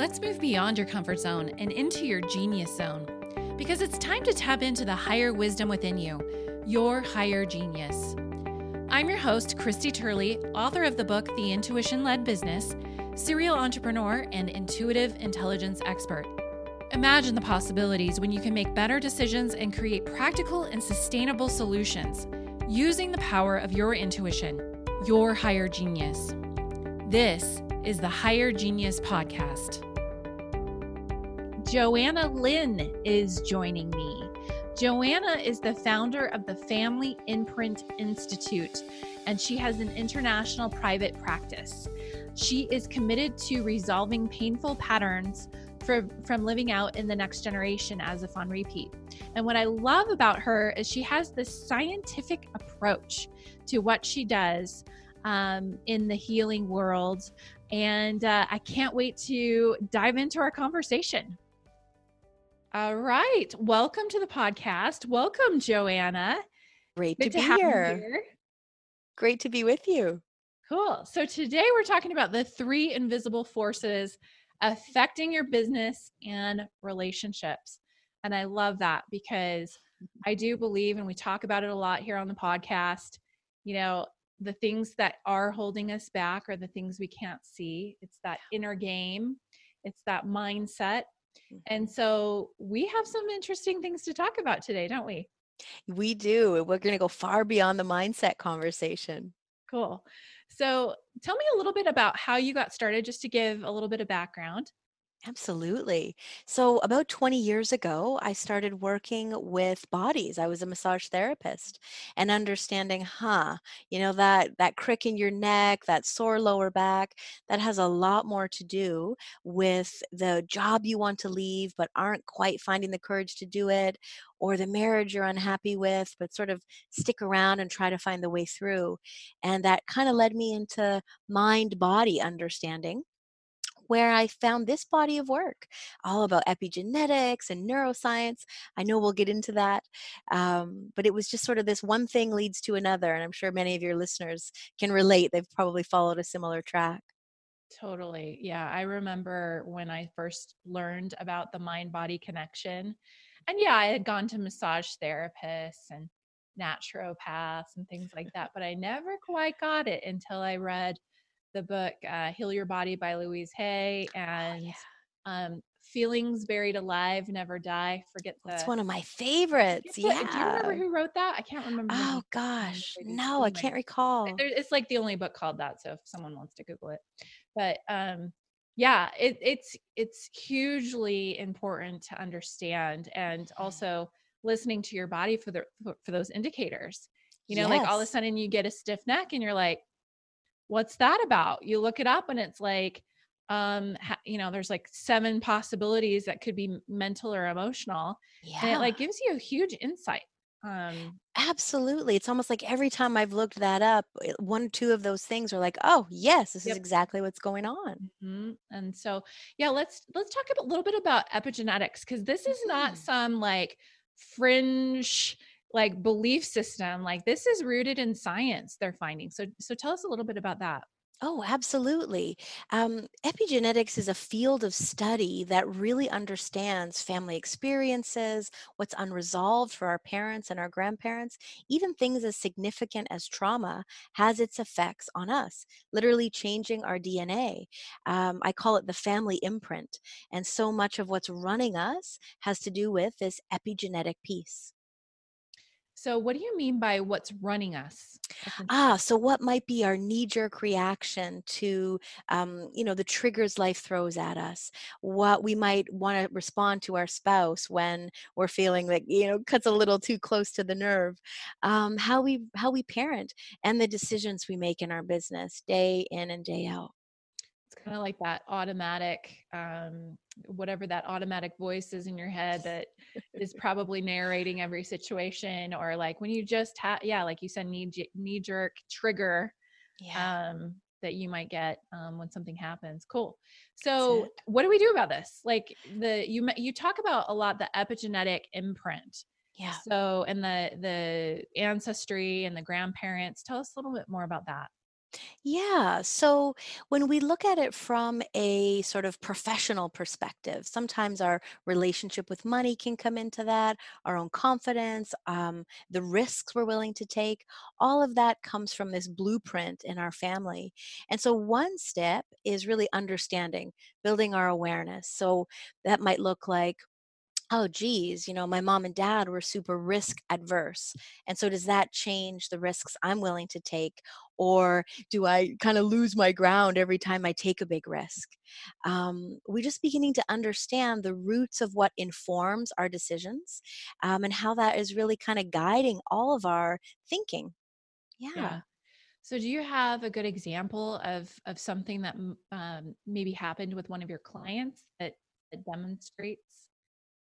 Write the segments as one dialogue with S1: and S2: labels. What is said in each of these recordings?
S1: Let's move beyond your comfort zone and into your genius zone because it's time to tap into the higher wisdom within you, your higher genius. I'm your host, Christy Turley, author of the book The Intuition Led Business, serial entrepreneur, and intuitive intelligence expert. Imagine the possibilities when you can make better decisions and create practical and sustainable solutions using the power of your intuition, your higher genius. This is the Higher Genius Podcast. Joanna Lynn is joining me. Joanna is the founder of the Family Imprint Institute, and she has an international private practice. She is committed to resolving painful patterns for, from living out in the next generation as if on repeat. And what I love about her is she has this scientific approach to what she does um, in the healing world and uh, I can't wait to dive into our conversation. All right. Welcome to the podcast. Welcome, Joanna.
S2: Great Good to, to be here. here. Great to be with you.
S1: Cool. So, today we're talking about the three invisible forces affecting your business and relationships. And I love that because mm-hmm. I do believe, and we talk about it a lot here on the podcast, you know, the things that are holding us back are the things we can't see. It's that inner game, it's that mindset. And mm-hmm. so we have some interesting things to talk about today, don't we?
S2: We do. We're going to go far beyond the mindset conversation.
S1: Cool. So tell me a little bit about how you got started, just to give a little bit of background.
S2: Absolutely. So, about 20 years ago, I started working with bodies. I was a massage therapist and understanding, huh, you know, that that crick in your neck, that sore lower back, that has a lot more to do with the job you want to leave but aren't quite finding the courage to do it, or the marriage you're unhappy with, but sort of stick around and try to find the way through. And that kind of led me into mind body understanding where I found this body of work, all about epigenetics and neuroscience. I know we'll get into that. Um, but it was just sort of this one thing leads to another. And I'm sure many of your listeners can relate. They've probably followed a similar track.
S1: Totally. Yeah. I remember when I first learned about the mind body connection. And yeah, I had gone to massage therapists and naturopaths and things like that, but I never quite got it until I read the book uh, Heal Your Body by Louise Hay oh, and oh, yeah. um, Feelings Buried Alive Never Die. Forget
S2: the. It's one of my favorites. Yeah.
S1: Do you remember who wrote that? I can't remember.
S2: Oh gosh, no, I can't recall.
S1: It's like the only book called that. So if someone wants to Google it, but um, yeah, it, it's it's hugely important to understand, and also listening to your body for the for those indicators. You know, yes. like all of a sudden you get a stiff neck, and you're like, what's that about? You look it up and it's like, um, you know, there's like seven possibilities that could be mental or emotional. Yeah. And it like gives you a huge insight.
S2: Um, Absolutely. It's almost like every time I've looked that up, one or two of those things are like, oh yes, this yep. is exactly what's going on.
S1: Mm-hmm. And so, yeah, let's let's talk a little bit about epigenetics because this is not mm-hmm. some like fringe like belief system like this is rooted in science they're finding so so tell us a little bit about that
S2: Oh, absolutely. Um, epigenetics is a field of study that really understands family experiences, what's unresolved for our parents and our grandparents, even things as significant as trauma has its effects on us, literally changing our DNA. Um, I call it the family imprint. And so much of what's running us has to do with this epigenetic piece.
S1: So, what do you mean by what's running us?
S2: Ah, so what might be our knee-jerk reaction to, um, you know, the triggers life throws at us? What we might want to respond to our spouse when we're feeling like, you know, cuts a little too close to the nerve. Um, how we how we parent and the decisions we make in our business day in and day out
S1: it's kind of like that automatic um, whatever that automatic voice is in your head that is probably narrating every situation or like when you just have yeah like you said knee, knee jerk trigger yeah. um, that you might get um, when something happens. Cool. So what do we do about this? Like the you you talk about a lot the epigenetic imprint.
S2: Yeah.
S1: So and the the ancestry and the grandparents tell us a little bit more about that
S2: Yeah. So when we look at it from a sort of professional perspective, sometimes our relationship with money can come into that, our own confidence, um, the risks we're willing to take. All of that comes from this blueprint in our family. And so one step is really understanding, building our awareness. So that might look like, oh geez you know my mom and dad were super risk adverse and so does that change the risks i'm willing to take or do i kind of lose my ground every time i take a big risk? Um, we're just beginning to understand the roots of what informs our decisions um, and how that is really kind of guiding all of our thinking. Yeah.
S1: Yeah. So do you have a good example of of something that um, maybe happened with one of your clients that, that demonstrates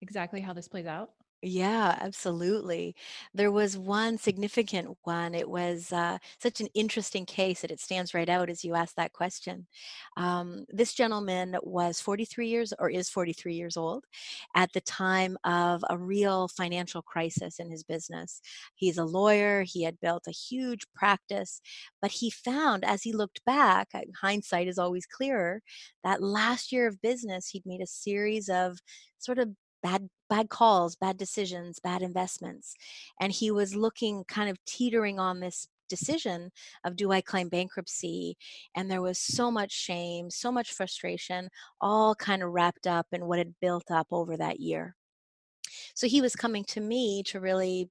S1: exactly how this plays out?
S2: Yeah, absolutely. There was one significant one. It was uh, such an interesting case that it stands right out as you ask that question. Um, this gentleman was 43 years or is 43 years old at the time of a real financial crisis in his business. He's a lawyer, he had built a huge practice, but he found as he looked back, uh, hindsight is always clearer, that last year of business, he'd made a series of sort of bad bad calls, bad decisions, bad investments. And he was looking kind of teetering on this decision of do I claim bankruptcy? And there was so much shame, so much frustration, all kind of wrapped up in what had built up over that year. So he was coming to me to really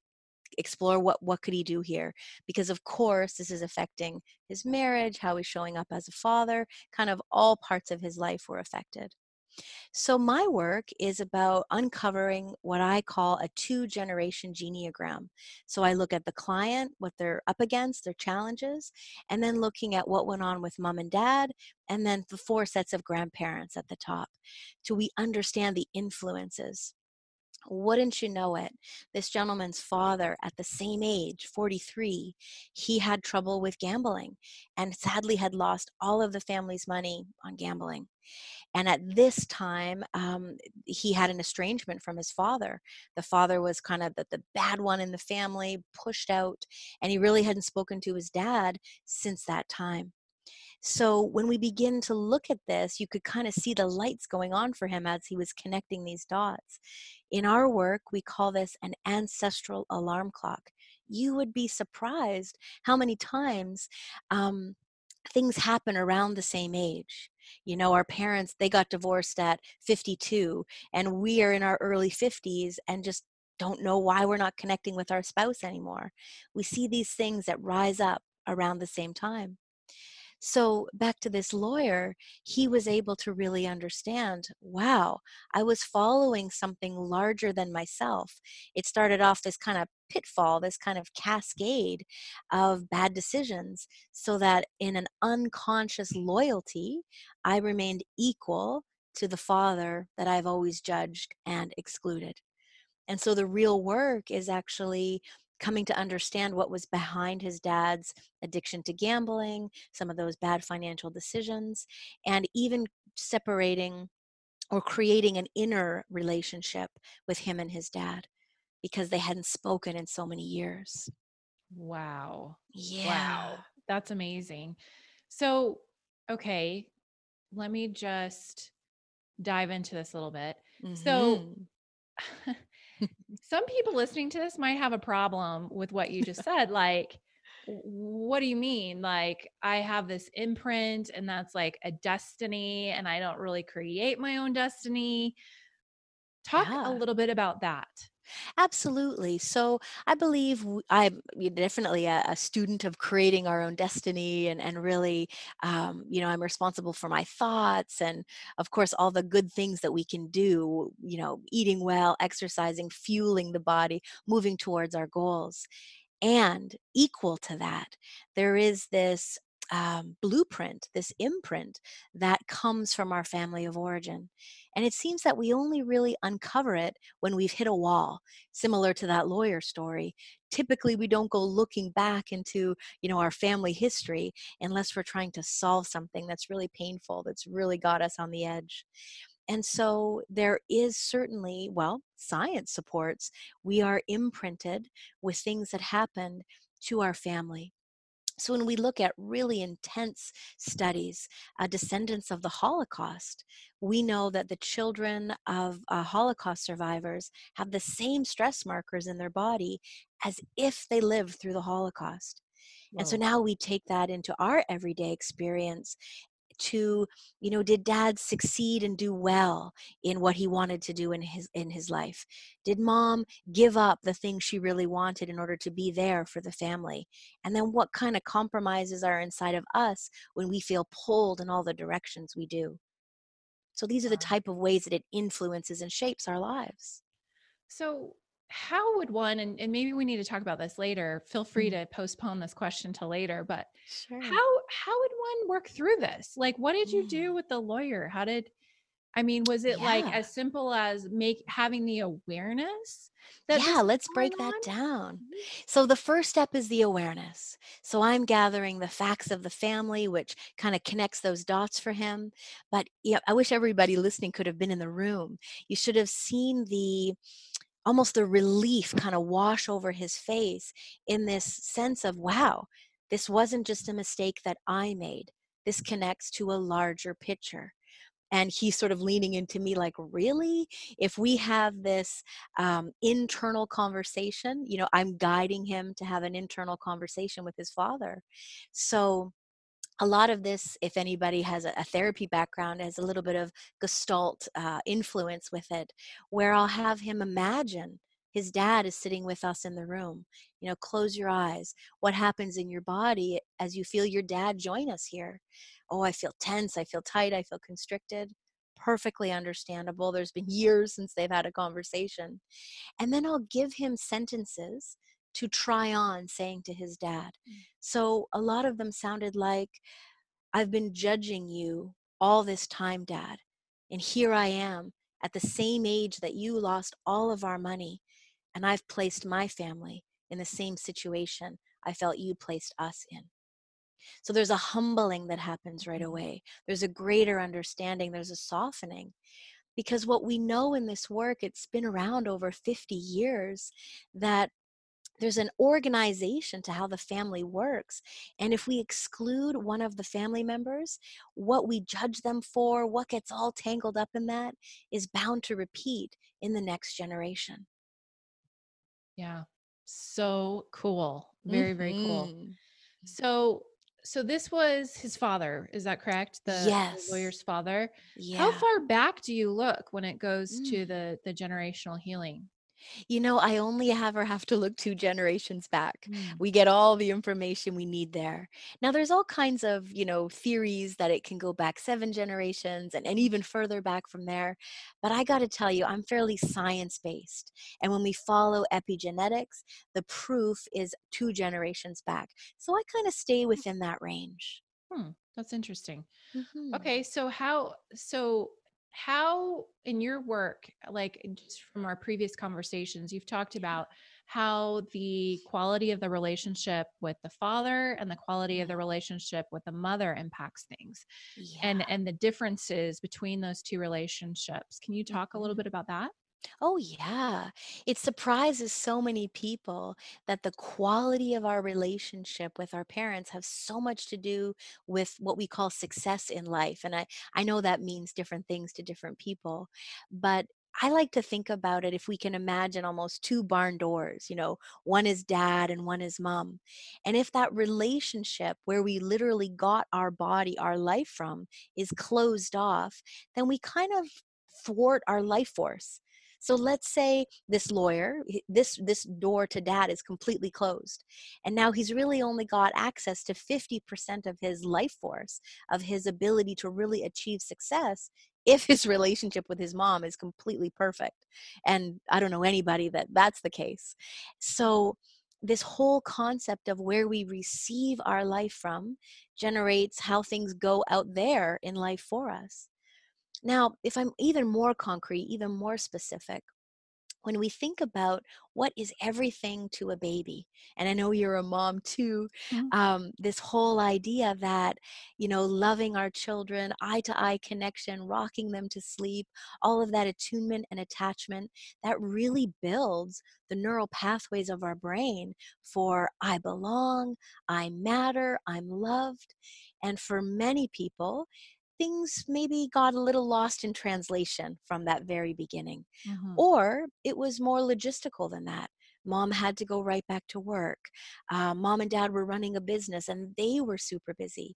S2: explore what what could he do here because of course this is affecting his marriage how he's showing up as a father kind of all parts of his life were affected so, my work is about uncovering what I call a two generation genogram. So, I look at the client, what they're up against, their challenges, and then looking at what went on with mom and dad, and then the four sets of grandparents at the top. So, we understand the influences. Wouldn't you know it? This gentleman's father, at the same age, 43, he had trouble with gambling and sadly had lost all of the family's money on gambling. And at this time, um, he had an estrangement from his father. The father was kind of the, the bad one in the family, pushed out, and he really hadn't spoken to his dad since that time. So when we begin to look at this, you could kind of see the lights going on for him as he was connecting these dots. In our work, we call this an ancestral alarm clock. You would be surprised how many times um, things happen around the same age. You know, our parents, they got divorced at 52, and we are in our early 50s and just don't know why we're not connecting with our spouse anymore. We see these things that rise up around the same time. So, back to this lawyer, he was able to really understand wow, I was following something larger than myself. It started off this kind of pitfall, this kind of cascade of bad decisions, so that in an unconscious loyalty, I remained equal to the father that I've always judged and excluded. And so the real work is actually coming to understand what was behind his dad's addiction to gambling, some of those bad financial decisions, and even separating or creating an inner relationship with him and his dad because they hadn't spoken in so many years.
S1: Wow.
S2: Yeah.
S1: Wow. That's amazing. So, okay, let me just dive into this a little bit. So,
S2: hmm
S1: some people listening to this might have a problem with what you just said. Like, what do you mean? Like, I have this imprint and that's like a destiny, and I don't really create my own destiny. Talk a little bit about that.
S2: Absolutely. So I believe I'm definitely a, a student of creating our own destiny and, and really, um, you know, I'm responsible for my thoughts and, of course, all the good things that we can do, you know, eating well, exercising, fueling the body, moving towards our goals. And equal to that, there is this um, blueprint, this imprint that comes from our family of origin. And it seems that we only really uncover it when we've hit a wall, similar to that lawyer story. Typically, we don't go looking back into, you know, our family history unless we're trying to solve something that's really painful, that's really got us on the edge. And so there is certainly, well, science supports we are imprinted with things that happened to our family. So, when we look at really intense studies, uh, descendants of the Holocaust, we know that the children of uh, Holocaust survivors have the same stress markers in their body as if they lived through the Holocaust. And so now we take that into our everyday experience to you know did dad succeed and do well in what he wanted to do in his in his life? Did mom give up the things she really wanted in order to be there for the family? And then what kind of compromises are inside of us when we feel pulled in all the directions we do? So these are the type of ways that it influences and shapes our lives.
S1: So, how would one, and, and maybe we need to talk about this later, feel free
S2: Mm.
S1: to postpone this question till later, but
S2: sure
S1: how how would one work through this? Like, what did you
S2: Mm.
S1: do with the lawyer? How did I mean, was it like as simple as make having the awareness that
S2: Yeah, let's break that down.
S1: Mhm.
S2: So, the first step is the awareness. So, I'm gathering the facts of the family, which kind of connects those dots for him. But yeah, I wish everybody listening could have been in the room. You should have seen the almost the relief kind of wash over his face in this sense of, wow, this wasn't just a mistake that I made. This connects to a larger picture. And he's sort of leaning into me like really? If we have this um, internal conversation you know i'm guiding him to have an internal conversation with his father. So a lot of this if anybody has a, therapy background has a little bit of gestalt uh, influence with it where i'll have him imagine his dad is sitting with us in the room you know close your eyes what happens in your body as you feel your dad join us here? Oh i feel tense i feel tight i feel constricted. Perfectly understandable there's been years since they've had a conversation. And then i'll give him sentences to try on saying to his dad
S1: Mm.
S2: so a lot of them sounded like I've been judging you all this time, Dad. And here I am at the same age that you lost all of our money. And I've placed my family in the same situation I felt you placed us in. So there's a humbling that happens right
S1: Mhm.
S2: away. There's a greater understanding. There's a softening. Because what we know in this work, it's been around over 50 years, that there's an organization to how the family works. And if we exclude one of the family members, what we judge them for, what gets all tangled up in that, is bound to repeat in the next generation.
S1: Yeah. So cool. Very, very cool.
S2: Mhm.
S1: So so this was his father, is that correct? The,
S2: Yes.
S1: lawyer's father.
S2: Yeah.
S1: How far back do you look when it goes to
S2: Mm.
S1: the the generational healing?
S2: You know, I only ever have to look two generations back.
S1: Mm.
S2: We get all the information we need there. Now, there's all kinds of, you know, theories that it can go back seven generations and, and even further back from there. But I got to tell you, I'm fairly science based. And when we follow epigenetics, the proof is two generations back. So I kind of stay within that range.
S1: Hmm, that's interesting.
S2: Mhm.
S1: Okay, so how so how in your work, like just from our previous conversations, you've talked mm-hmm. about how the quality of the relationship with the father and the quality of the mm-hmm. relationship with the mother impacts things
S2: Yeah.
S1: and and the differences between those two relationships. Can you mm-hmm. talk a little bit about that?
S2: Oh, yeah. It surprises so many people that the quality of our relationship with our parents have so much to do with what we call success in life. And I, I know that means different things to different people, but I like to think about it if we can imagine almost two barn doors, you know, one is dad and one is mom. And if that relationship where we literally got our body, our life from, is closed off, then we kind of thwart our life force so let's say this lawyer, this this door to dad is completely closed. And now he's really only got access to 50% of his life force, of his ability to really achieve success if his relationship with his mom is completely perfect. And I don't know anybody that that's the case. So this whole concept of where we receive our life from generates how things go out there in life for us. Now, if I'm even more concrete, even more specific, when we think about what is everything to a baby and i know you're a mom too
S1: Mhm.
S2: um, this whole idea that you know loving our children eye to eye connection rocking them to sleep all of that attunement and attachment that really builds the neural pathways of our brain for i belong i matter i'm loved and for many people things maybe got a little lost in translation from that very beginning
S1: Mhm.
S2: or it was more logistical than that. Mom had to go right back to work. Uh, mom and dad were running a business and they were super busy.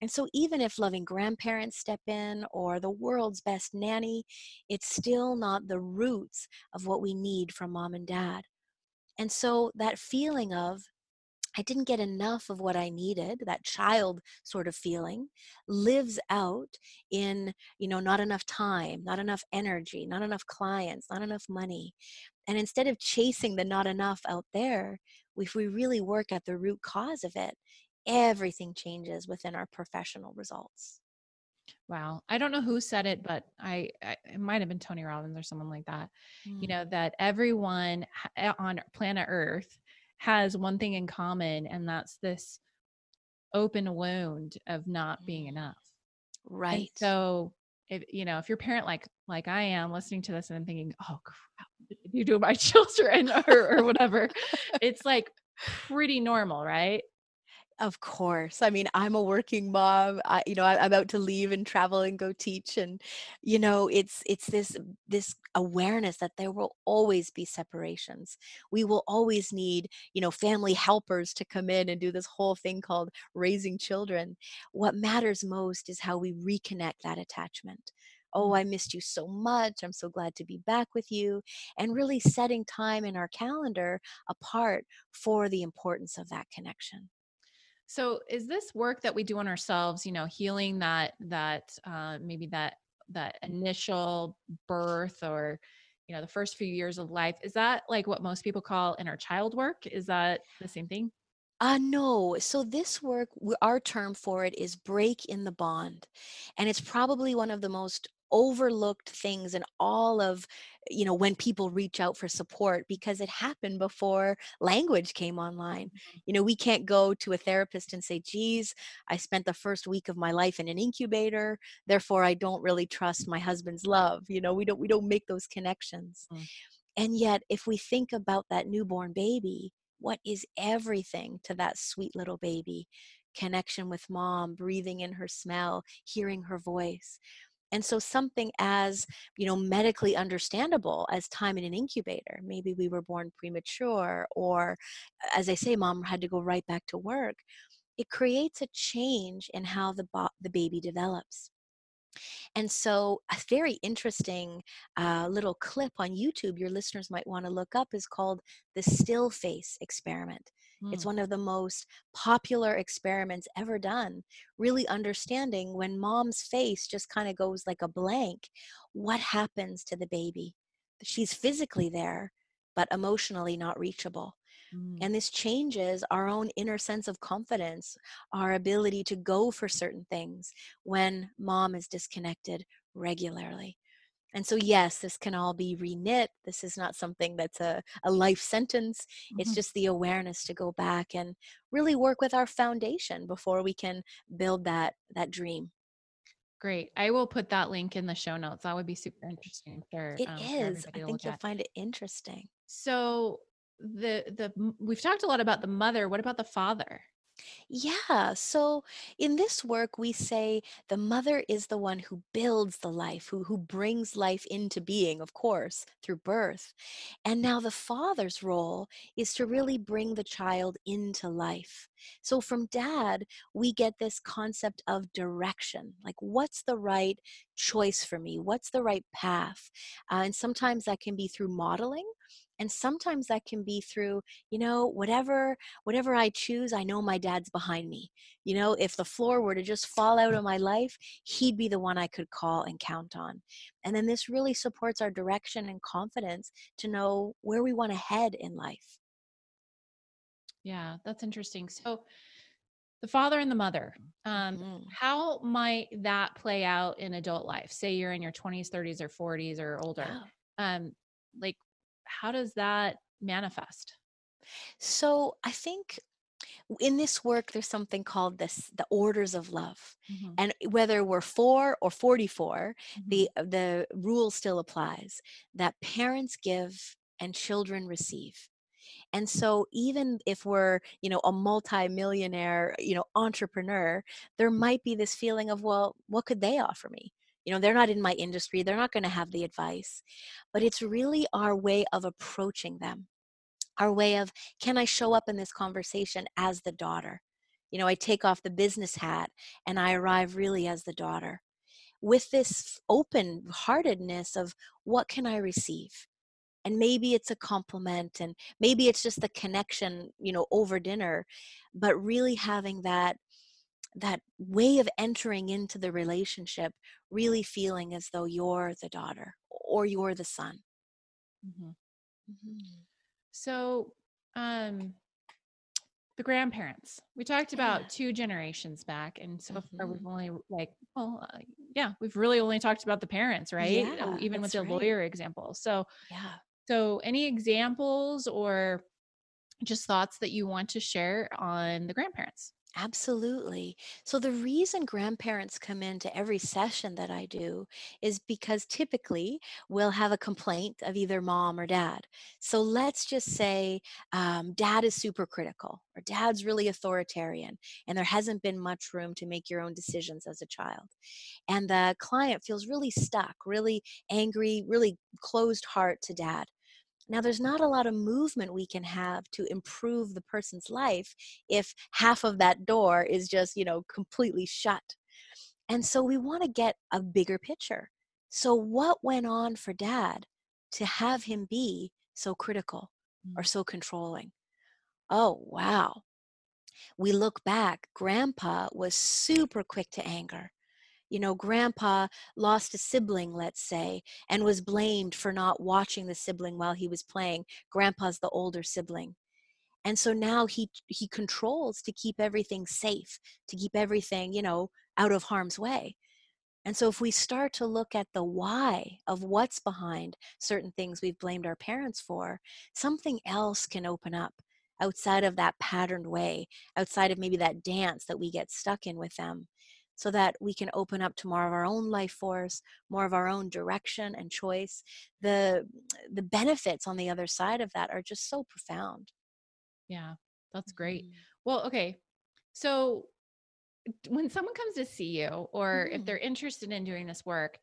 S2: And so, even if loving grandparents step in or the world's best nanny, it's still not the roots of what we need from mom and dad. And so, that feeling of, I didn't get enough of what I needed, that child sort of feeling, lives out in, you know, not enough time, not enough energy, not enough clients, not enough money. And instead of chasing the not enough out there, if we really work at the root cause of it, everything changes within our professional results.
S1: Wow. I don't know who said it, but I, I it might have been Tony Robbins or someone like that. You
S2: Mm,
S1: know that everyone eh, on planet Earth has one thing in common, and that's this open wound of not being
S2: mm,
S1: enough. And
S2: Right.
S1: so, if you know, if you're parent like like I am, listening to this and I'm thinking, "Oh crap, you do my children?" or or whatever, it's like pretty normal, right?
S2: Of course. I mean, I'm a working mom. I, you know, I, I'm about to leave and travel and go teach, and you know, it's it's this this awareness that there will always be separations. We will always need, you know, family helpers to come in and do this whole thing called raising children. What matters most is how we reconnect that attachment. Oh,
S1: Mm.
S2: I missed you so much. I'm so glad to be back with you. And really setting time in our calendar apart for the importance of that connection.
S1: So, is this work that we do on ourselves? You know, healing that that uh, maybe that that initial birth or you know the first few years of life is that like what most people call inner child work is that the same thing
S2: Uh, no. So this work, our term for it is break in the bond. And it's probably one of the most overlooked things and all of, you know, when people reach out for support because it happened before language came online. You know, we can't go to a therapist and say, geez, I spent the first week of my life in an incubator, therefore I don't really trust my husband's love. You know, we don't we don't make those connections.
S1: Mm.
S2: And yet, if we think about that newborn baby, what is everything to that sweet little baby? Connection with mom, breathing in her smell, hearing her voice. And so, something as you know, medically understandable as time in an incubator. Maybe we were born premature, or as I say, mom had to go right back to work. It creates a change in how the bo- the baby develops. And so, a very interesting uh, little clip on YouTube your listeners might want to look up is called the Still Face Experiment. It's
S1: Mm,
S2: one of the most popular experiments ever done, really understanding when mom's face just kind of goes like a blank, what happens to the baby? She's physically there, but emotionally not reachable.
S1: Mm.
S2: And this changes our own inner sense of confidence, our ability to go for certain things when mom is disconnected regularly. And so, yes, this can all be reknit. This is not something that's a, a life sentence. It's
S1: Mhm.
S2: just the awareness to go back and really work with our foundation before we can build that that dream.
S1: great i will put that link in the show notes that would be super interesting for
S2: It
S1: um, for.
S2: I think you'll
S1: at
S2: find it interesting.
S1: so the the we've talked a lot about the mother what about the father
S2: Yeah. So in this work, we say the mother is the one who builds the life, who, who brings life into being, of course, through birth. And now the father's role is to really bring the child into life. So from dad, we get this concept of direction like, what's the right choice for me? What's the right path? Uh, and sometimes that can be through modeling. And sometimes that can be through, you know, whatever whatever I choose, I know my dad's behind me. You know, if the floor were to just fall out of my life, he'd be the one I could call and count on. And then this really supports our direction and confidence to know where we want to head in life.
S1: yeah that's interesting so the father and the mother um
S2: Mhm.
S1: how might that play out in adult life say you're in your 20s 30s or 40s or older um like how does that manifest?
S2: So I think in this work there's something called this the orders of love mm-hmm. and whether we're 4 or 44 mm-hmm. the the rule still applies that parents give and children receive and so even if we're you know a multi-millionaire you know entrepreneur there might be this feeling of well what could they offer me you know they're not in my industry they're not going to have the advice but it's really our way of approaching them our way of can I show up in this conversation as the daughter? You know, I take off the business hat and I arrive really as the daughter with this open heartedness of what can I receive? And maybe it's a compliment and maybe it's just the connection, you know, over dinner, but really having that that way of entering into the relationship really feeling as though you're the daughter or you're the son mm-hmm.
S1: Mm-hmm. So, um, the grandparents. We talked about yeah. two generations back, and so mm-hmm. far we've mm-hmm. only like, well, uh, yeah, we've really only talked about the parents, right? Uh, yeah, Even with the right. lawyer example. So, yeah. So, any examples or just thoughts that you want to share on the grandparents?
S2: Absolutely. So, the reason grandparents come into every session that I do is because typically we'll have a complaint of either mom or dad. So, let's just say um, dad is super critical or dad's really authoritarian, and there hasn't been much room to make your own decisions as a child. And the client feels really stuck, really angry, really closed heart to dad. Now, there's not a lot of movement we can have to improve the person's life if half of that door is just, you know, completely shut. And so we want to get a bigger picture. So, what went on for dad to have him be so critical or mm. so controlling? Oh, wow. We look back, grandpa was super quick to anger you know, grandpa lost a sibling, let's say, and was blamed for not watching the sibling while he was playing. Grandpa's the older sibling. And so now he he controls to keep everything safe, to keep everything, you know, out of harm's way. And so if we start to look at the why of what's behind certain things we've blamed our parents for, something else can open up outside of that patterned way, outside of maybe that dance that we get stuck in with them so that we can open up to more of our own life force more of our own direction and choice the the benefits on the other side of that are just so profound
S1: yeah that's great mm-hmm. well okay so when someone comes to see you or mm-hmm. if they're interested in doing this work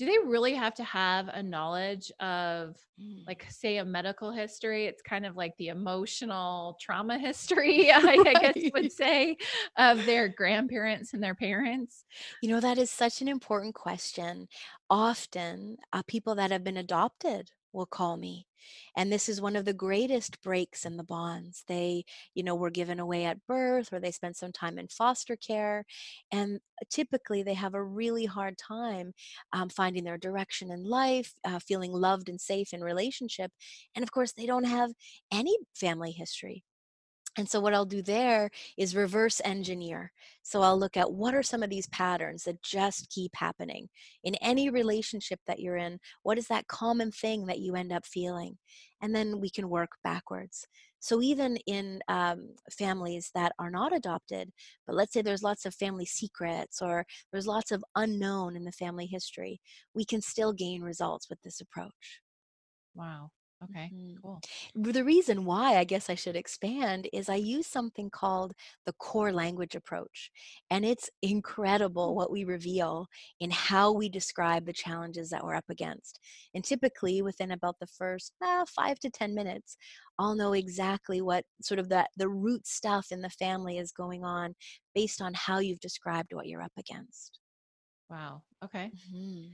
S1: do they really have to have a knowledge of mm. like say a medical history it's kind of like the emotional trauma history i, right. I guess would say of their grandparents and their parents
S2: you know that is such an important question often uh, people that have been adopted will call me. And this is one of the greatest breaks in the bonds. They you know were given away at birth or they spent some time in foster care and typically they have a really hard time um, finding their direction in life uh, feeling loved and safe in relationship and of course they don't have any family history and so, what I'll do there is reverse engineer. So, I'll look at what are some of these patterns that just keep happening in any relationship that you're in. What is that common thing that you end up feeling? And then we can work backwards. So, even in um, families that are not adopted, but let's say there's lots of family secrets or there's lots of unknown in the family history, we can still gain results with this approach.
S1: Wow. Okay, mm-hmm. cool.
S2: The reason why I guess I should expand is I use something called the core language approach. And it's incredible what we reveal in how we describe the challenges that we're up against. And typically within about the first uh, five to 10 minutes, I'll know exactly what sort of that the root stuff in the family is going on based on how you've described what you're up against.
S1: Wow. Okay. Mm-hmm.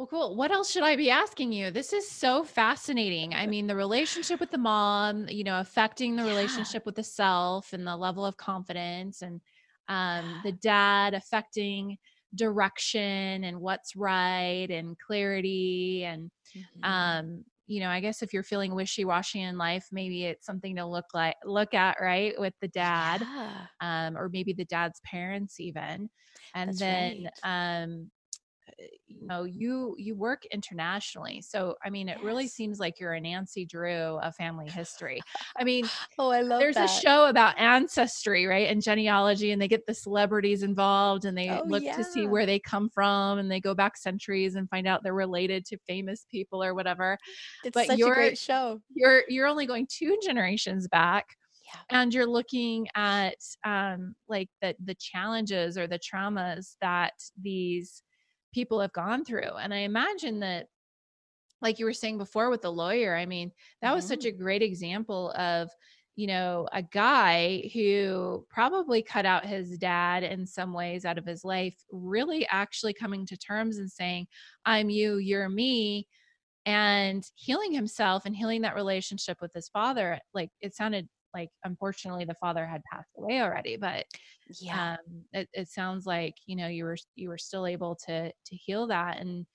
S1: Well, cool. What else should I be asking you? This is so fascinating. I mean, the relationship with the mom, you know, affecting the yeah. relationship with the self and the level of confidence, and um, the dad affecting direction and what's right and clarity. And, mm-hmm. um, you know, I guess if you're feeling wishy washy in life, maybe it's something to look like, look at, right, with the dad, yeah. um, or maybe the dad's parents, even. And That's then, right. um, know, you you work internationally. So I mean, it really seems like you're a Nancy Drew of family history. I mean,
S2: Oh, I love
S1: there's a show about ancestry, right? And genealogy, and they get the celebrities involved and they
S2: Oh,
S1: look to see where they come from and they go back centuries and find out they're related to famous people or whatever.
S2: It's
S1: But
S2: such a great show.
S1: you're you're only going two generations back and you're looking at um like the the challenges or the traumas that these people have gone through. And I imagine that like you were saying before with the lawyer, I mean, that was such
S2: Mhm.
S1: a great example of, you know, a guy who probably cut out his dad in some ways out of his life, really actually coming to terms and saying, I'm you, you're me, and healing himself and healing that relationship with his father. Like it sounded like, unfortunately, the father had passed away already, but
S2: Yeah.
S1: um it, it sounds like you know you were you were still able to to heal that and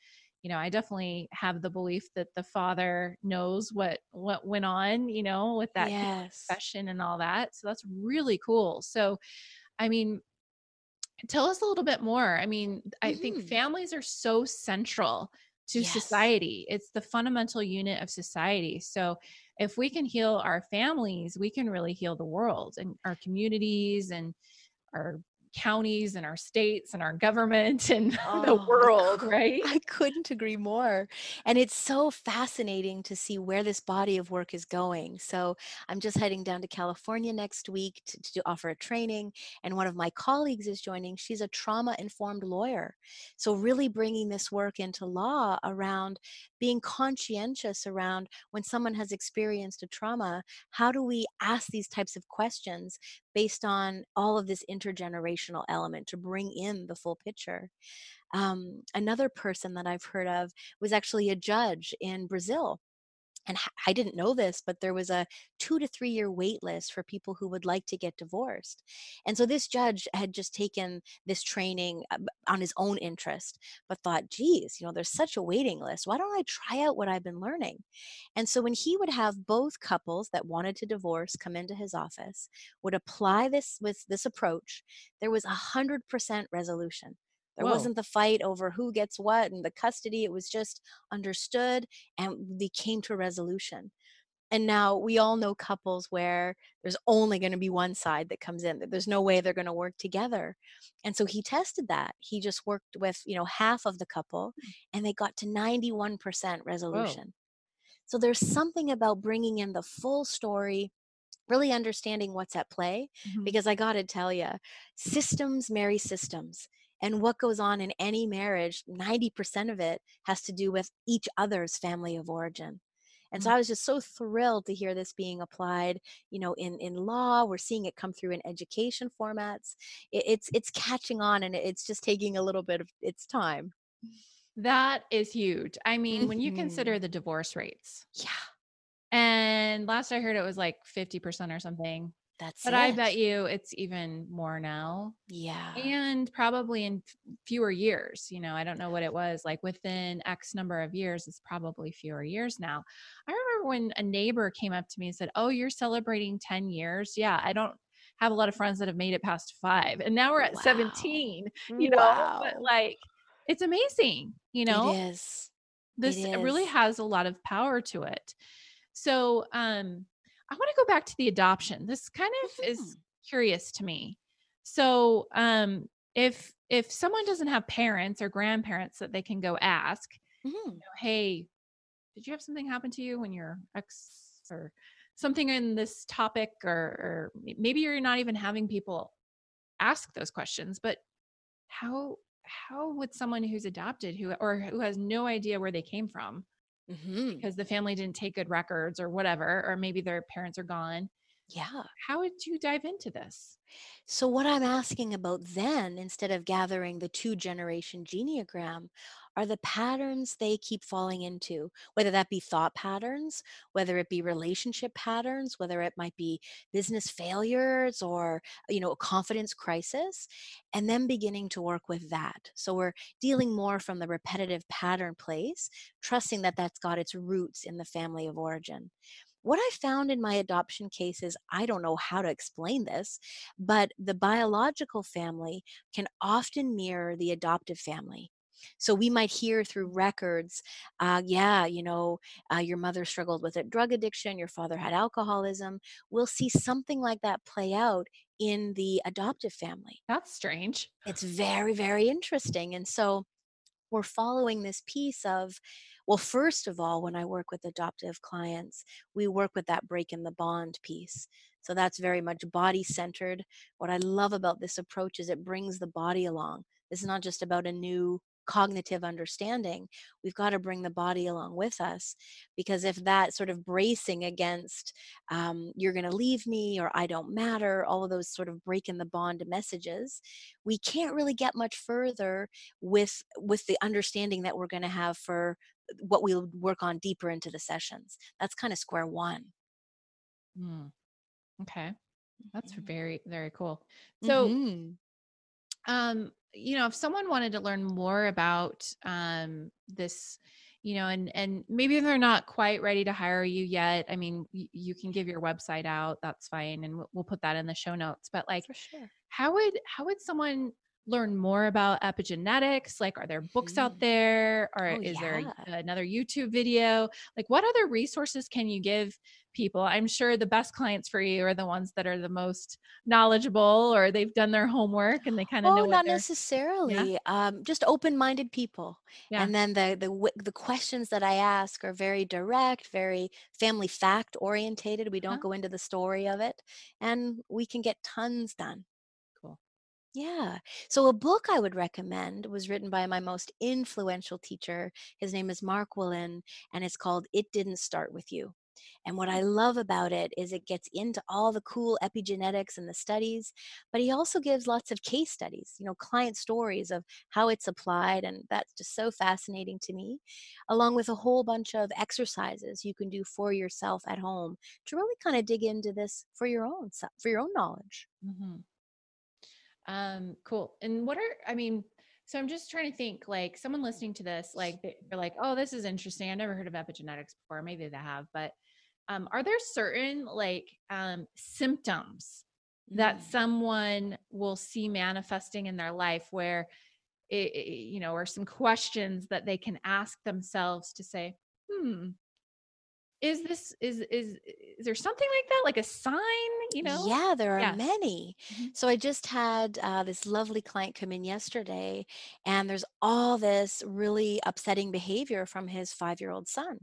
S1: you know i definitely have the belief that the father knows what what went on you know with that
S2: Yes.
S1: confession and all that so that's really cool so i mean tell us a little bit more i mean i think
S2: Mhm.
S1: families are so central to
S2: Yes.
S1: society it's the fundamental unit of society so if we can heal our families we can really heal the world and our communities and our counties and our states and our government and the
S2: Oh, I
S1: world, right?
S2: I couldn't agree more. And it's so fascinating to see where this body of work is going. So I'm just heading down to California next week to, to offer a training. And one of my colleagues is joining. She's a trauma informed lawyer. So, really bringing this work into law around being conscientious around when someone has experienced a trauma, how do we ask these types of questions based on all of this intergenerational element to bring in the full picture. Um, another person that I've heard of was actually a judge in Brazil. And I didn't know this, but there was a two to three year wait list for people who would like to get divorced. And so this judge had just taken this training uh, on his own interest, but thought, geez, you know, there's such a waiting list. Why don't I try out what I've been learning? And so when he would have both couples that wanted to divorce come into his office, would apply this with this approach, there was a hundred percent resolution. There
S1: Whoa.
S2: wasn't the fight over who gets what and the custody. It was just understood and they came to a resolution. And now we all know couples where there's only going to be one side that comes in. that There's no way they're going to work together. And so he tested that. He just worked with, you know, half of the couple and they got to 91%
S1: Whoa.
S2: resolution. So there's something about bringing in the full story, really understanding what's at play.
S1: Mhm.
S2: Because I got to tell you, systems marry systems. And what goes on in any marriage, 90% of it has to do with each other's family of origin. And so
S1: Mm.
S2: I was just so thrilled to hear this being applied, you know, in in law. We're seeing it come through in education formats. It, it's it's catching on, and it's just taking a little bit of its time.
S1: That is huge. I mean, when you consider
S2: Mhm.
S1: the divorce rates,
S2: Yeah,
S1: and last I heard it was like 50% or something,
S2: that's
S1: but I bet you it's even more now.
S2: Yeah.
S1: And probably in fewer years. You know, I don't know what it was like within X number of years, it's probably fewer years now. I remember when a neighbor came up to me and said, Oh, you're celebrating 10 years. Yeah, I don't have a lot of friends that have made it past five. And now we're at
S2: Wow.
S1: 17, you know, but like it's amazing, you know,
S2: is. It
S1: this really has a lot of power to it. So, um, I want to go back to the adoption. This kind of is
S2: Mhm.
S1: curious to me. So, um, if if someone doesn't have parents or grandparents that they can go ask,
S2: Mhm.
S1: you know, hey, did you have something happen to you when your ex or something in this topic, or, or maybe you're not even having people ask those questions, but how how would someone who's adopted who or who has no idea where they came from
S2: Mhm.
S1: because the family didn't take good records or whatever, or maybe their parents are gone.
S2: Yeah.
S1: How would you dive into this?
S2: So, what I'm asking about then, instead of gathering the two generation genogram, are the patterns they keep falling into, whether that be thought patterns, whether it be relationship patterns, whether it might be business failures or, you know, a confidence crisis, and then beginning to work with that. So, we're dealing more from the repetitive pattern place, trusting that that's got its roots in the family of origin. What I found in my adoption cases, I don't know how to explain this, but the biological family can often mirror the adoptive family. So we might hear through records, uh, yeah, you know, uh, your mother struggled with a drug addiction, your father had alcoholism. We'll see something like that play out in the adoptive family.
S1: That's strange.
S2: It's very, very interesting. And so we're following this piece of, well, first of all, when I work with adoptive clients, we work with that break in the bond piece. So that's very much body centered. What I love about this approach is it brings the body along. This is not just about a new cognitive understanding, we've got to bring the body along with us. Because if that sort of bracing against, um, you're going to leave me or I don't matter, all of those sort of breaking the bond messages, we can't really get much further with with the understanding that we're going to have for what we'll work on deeper into the sessions. That's kind of square one.
S1: Mm. Okay. That's mm-hmm. very, very cool. So, mm-hmm. Um, you know, if someone wanted to learn more about um, this, you know, and and maybe they're not quite ready to hire you yet. I mean, y- you can give your website out. That's fine, and we'll, we'll put that in the show notes. But like, sure. how would how would someone learn more about epigenetics? Like, are there books mm. out there, or oh, is yeah. there another YouTube video? Like, what other resources can you give people. I'm sure the best clients for you are the ones that are the most knowledgeable or they've done their homework and they kind of
S2: oh,
S1: know.
S2: not necessarily. Yeah? Um, just open-minded people. Yeah. And then the the the questions that I ask are very direct, very family fact orientated. We don't huh? go into the story of it, and we can get tons done. Yeah. So a book I would recommend was written by my most influential teacher. His name is Mark Wolynn, and it's called It Didn't Start With You. And what I love about it is it gets into all the cool epigenetics and the studies, but he also gives lots of case studies, you know, client stories of how it's applied. And that's just so fascinating to me, along with a whole bunch of exercises you can do for yourself at home to really kind of dig into this for your own, for your own knowledge.
S1: Mm-hmm. Um, cool. And what are, I mean, so I'm just trying to think like someone listening to this, like they're like, oh, this is interesting. I never heard of epigenetics before. Maybe they have, but um, are there certain like um, symptoms mm. that someone will see manifesting in their life where it, it, you know or some questions that they can ask themselves to say hmm is this is is is there something like that? Like a sign you know?
S2: Yeah there are yes. many. Mm-hmm. so i just had uh, this lovely client come in yesterday and there's all this really upsetting behavior from his five year old son.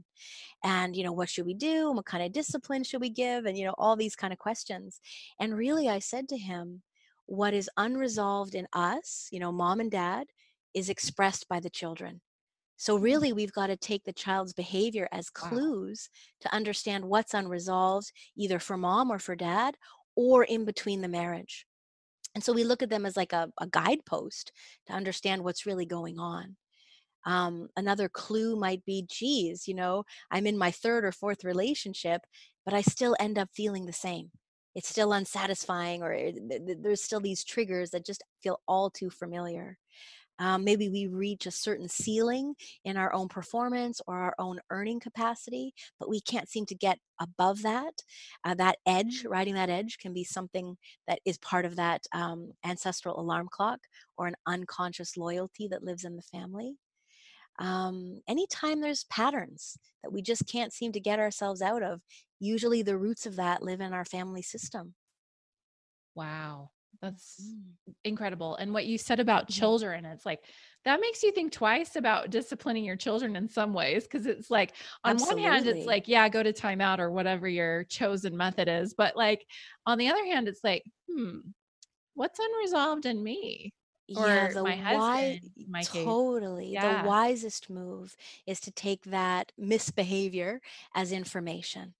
S2: And you know what should we do? And what kind of discipline should we give? And you know all these kind of questions. And really i said to him what is unresolved in us you know mom and dad is expressed by the children so, really, we've got to take the child's behavior as clues wow. to understand what's unresolved, either for mom or for dad, or in between the marriage. And so we look at them as like a, a guidepost to understand what's really going on. Um, another clue might be, geez, you know, I'm in my third or fourth relationship, but I still end up feeling the same. It's still unsatisfying, or eh, there's still these triggers that just feel all too familiar. Um, maybe we reach a certain ceiling in our own performance or our own earning capacity, but we can't seem to get above that. Uh, that edge, riding that edge, can be something that is part of that um, ancestral alarm clock or an unconscious loyalty that lives in the family. Um, anytime there's patterns that we just can't seem to get ourselves out of, usually the roots of that live in our family system.
S1: Wow. That's mm. incredible. And what you said about children, it's like that makes you think twice about disciplining your children in some ways. Cause it's like, on Absolutely. one hand, it's like, yeah, go to timeout or whatever your chosen method is. But like, on the other hand, it's like, hmm, what's unresolved in me?
S2: Or yeah, the my husband, my totally. Yeah. The wisest move is to take that misbehavior as information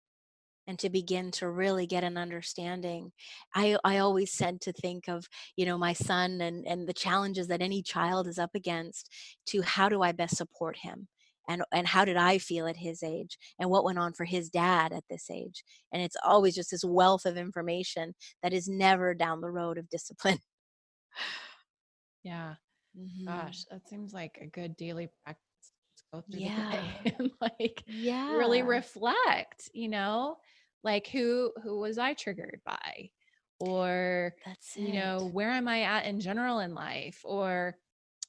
S2: and to begin to really get an understanding. I i always said to think of you know my son and and the challenges that any child is up against to how do i best support him? And and how did i feel at his age? And what went on for his dad at this age? And it's always just this wealth of information that is never down the road of discipline.
S1: Yeah. Mm-hmm. gosh that seems like a good daily practice to go through yeah. the day and like yeah. really reflect you know like who who was i triggered by or
S2: that's
S1: it. you know where am i at in general in life or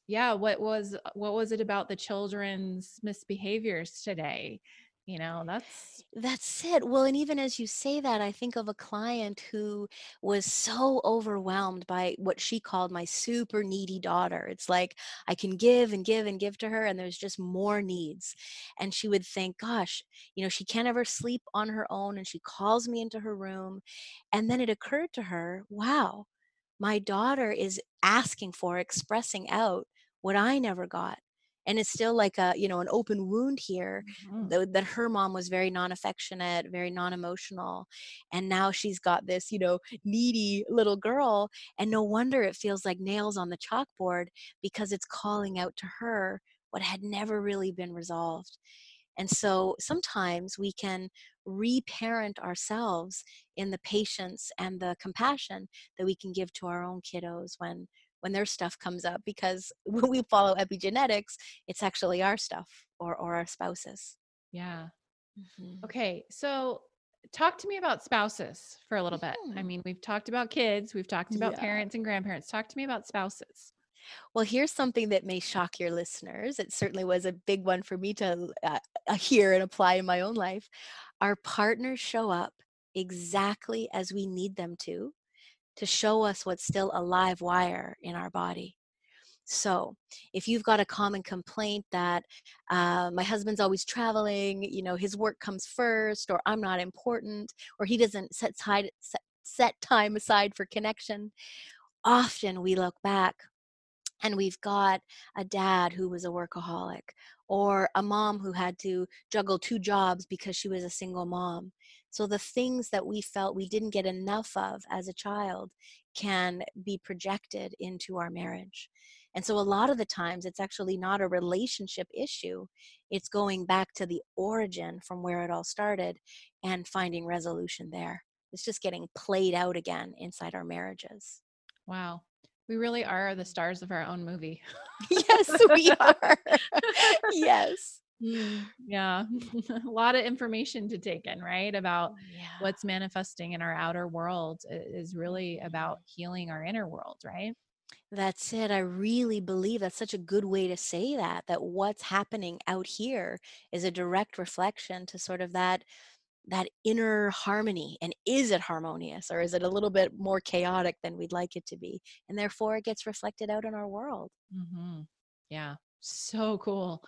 S1: yeah, what was what was it about the children's misbehaviors today? You know, that's
S2: That's it. Well, and even as you say that, I think of a client who was so overwhelmed by what she called my super needy daughter. It's like I can give and give and give to her, and there's just more needs. And she would think, gosh, you know, she can't ever sleep on her own. And she calls me into her room. And then it occurred to her, wow, my daughter is asking for, expressing out what I never got. And it's still like a, you know, an open wound here
S1: Mhm.
S2: tho- that her mom was very non-affectionate, very non-emotional. And now she's got this, you know, needy little girl. And no wonder it feels like nails on the chalkboard because it's calling out to her what had never really been resolved. And so sometimes we can reparent ourselves in the patience and the compassion that we can give to our own kiddos when when their stuff comes up because when we follow epigenetics it's actually our stuff or or our spouses
S1: yeah.
S2: Mhm.
S1: Okay, so talk to me about spouses for a little bit. I
S2: Mhm.
S1: mean, we've talked about kids, we've talked about
S2: Yeah.
S1: parents and grandparents. Talk to me about spouses.
S2: Well, here's something that may shock your listeners. It certainly was a big one for me to uh, uh, hear and apply in my own life. Our partners show up exactly as we need them to, to show us what's still a live wire in our body. So, if you've got a common complaint that uh, my husband's always traveling, you know, his work comes first, or I'm not important, or he doesn't set, side, set, set time aside for connection, often we look back and we've got a dad who was a workaholic or a mom who had to juggle two jobs because she was a single mom so the things that we felt we didn't get enough of as a child can be projected into our marriage. And so a lot of the times it's actually not a relationship issue it's going back to the origin from where it all started and finding resolution there. It's just getting played out again inside our marriages.
S1: Wow. We really are the stars of our own movie.
S2: yes we are. Yes
S1: Mm, yeah. a lot of information to take in, right? About
S2: yeah
S1: what's manifesting in our outer world is really about healing our inner world, right?
S2: That's it. I really believe that's such a good way to say that, that what's happening out here is a direct reflection to sort of that that inner harmony. And is it harmonious or is it a little bit more chaotic than we'd like it to be? And therefore it gets reflected out in our world.
S1: hmm Yeah. So cool.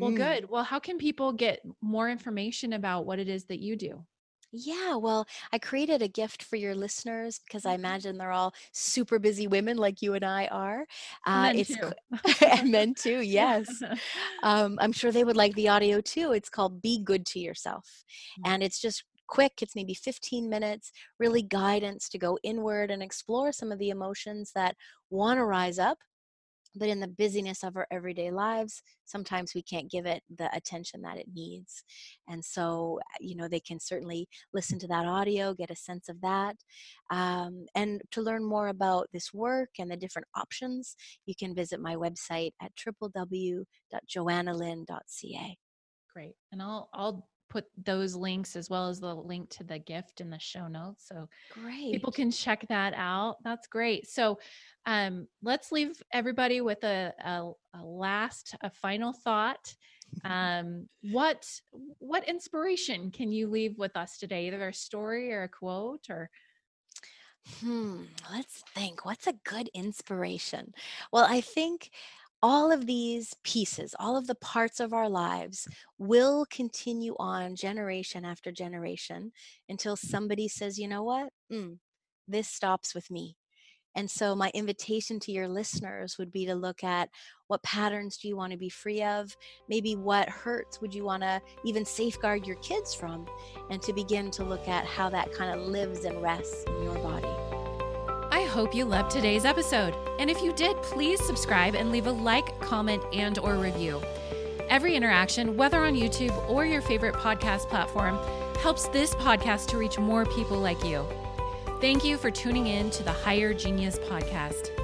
S1: Well,
S2: Mhm.
S1: good. Well, how can people get more information about what it is that you do?
S2: Yeah, well, I created a gift for your listeners because I
S1: Mhm.
S2: imagine they're all super busy women like you and I are.
S1: And
S2: Uh,
S1: men
S2: it's
S1: too.
S2: and men too, yes. um, I'm sure they would like the audio too. It's called Be Good to Yourself.
S1: Mm.
S2: And it's just quick, it's maybe 15 minutes, really guidance to go inward and explore some of the emotions that want to rise up. But in the busyness of our everyday lives, sometimes we can't give it the attention that it needs. And so, uh, you know, they can certainly listen to that audio, get a sense of that. Um, and to learn more about this work and the different options, you can visit my website at www.joannalyn.ca.
S1: Great. And I'll I'll put those links as well as the link to the gift in the show notes so
S2: Great.
S1: people can check that out. That's great. So um let's leave everybody with a a, a last a final thought. Um what what inspiration can you leave with us today? Either a story or a quote or
S2: Hmm, let's think. What's a good inspiration? Well, I think all of these pieces, all of the parts of our lives will continue on generation after generation until somebody says, you know what? Mm, this stops with me. And so, my invitation to your listeners would be to look at what patterns do you want to be free of? Maybe what hurts would you want to even safeguard your kids from? And to begin to look at how that kind of lives and rests in your body.
S1: Hope you loved today's episode. And if you did, please subscribe and leave a like, comment, and or review. Every interaction, whether on YouTube or your favorite podcast platform, helps this podcast to reach more people like you. Thank you for tuning in to the Higher Genius podcast.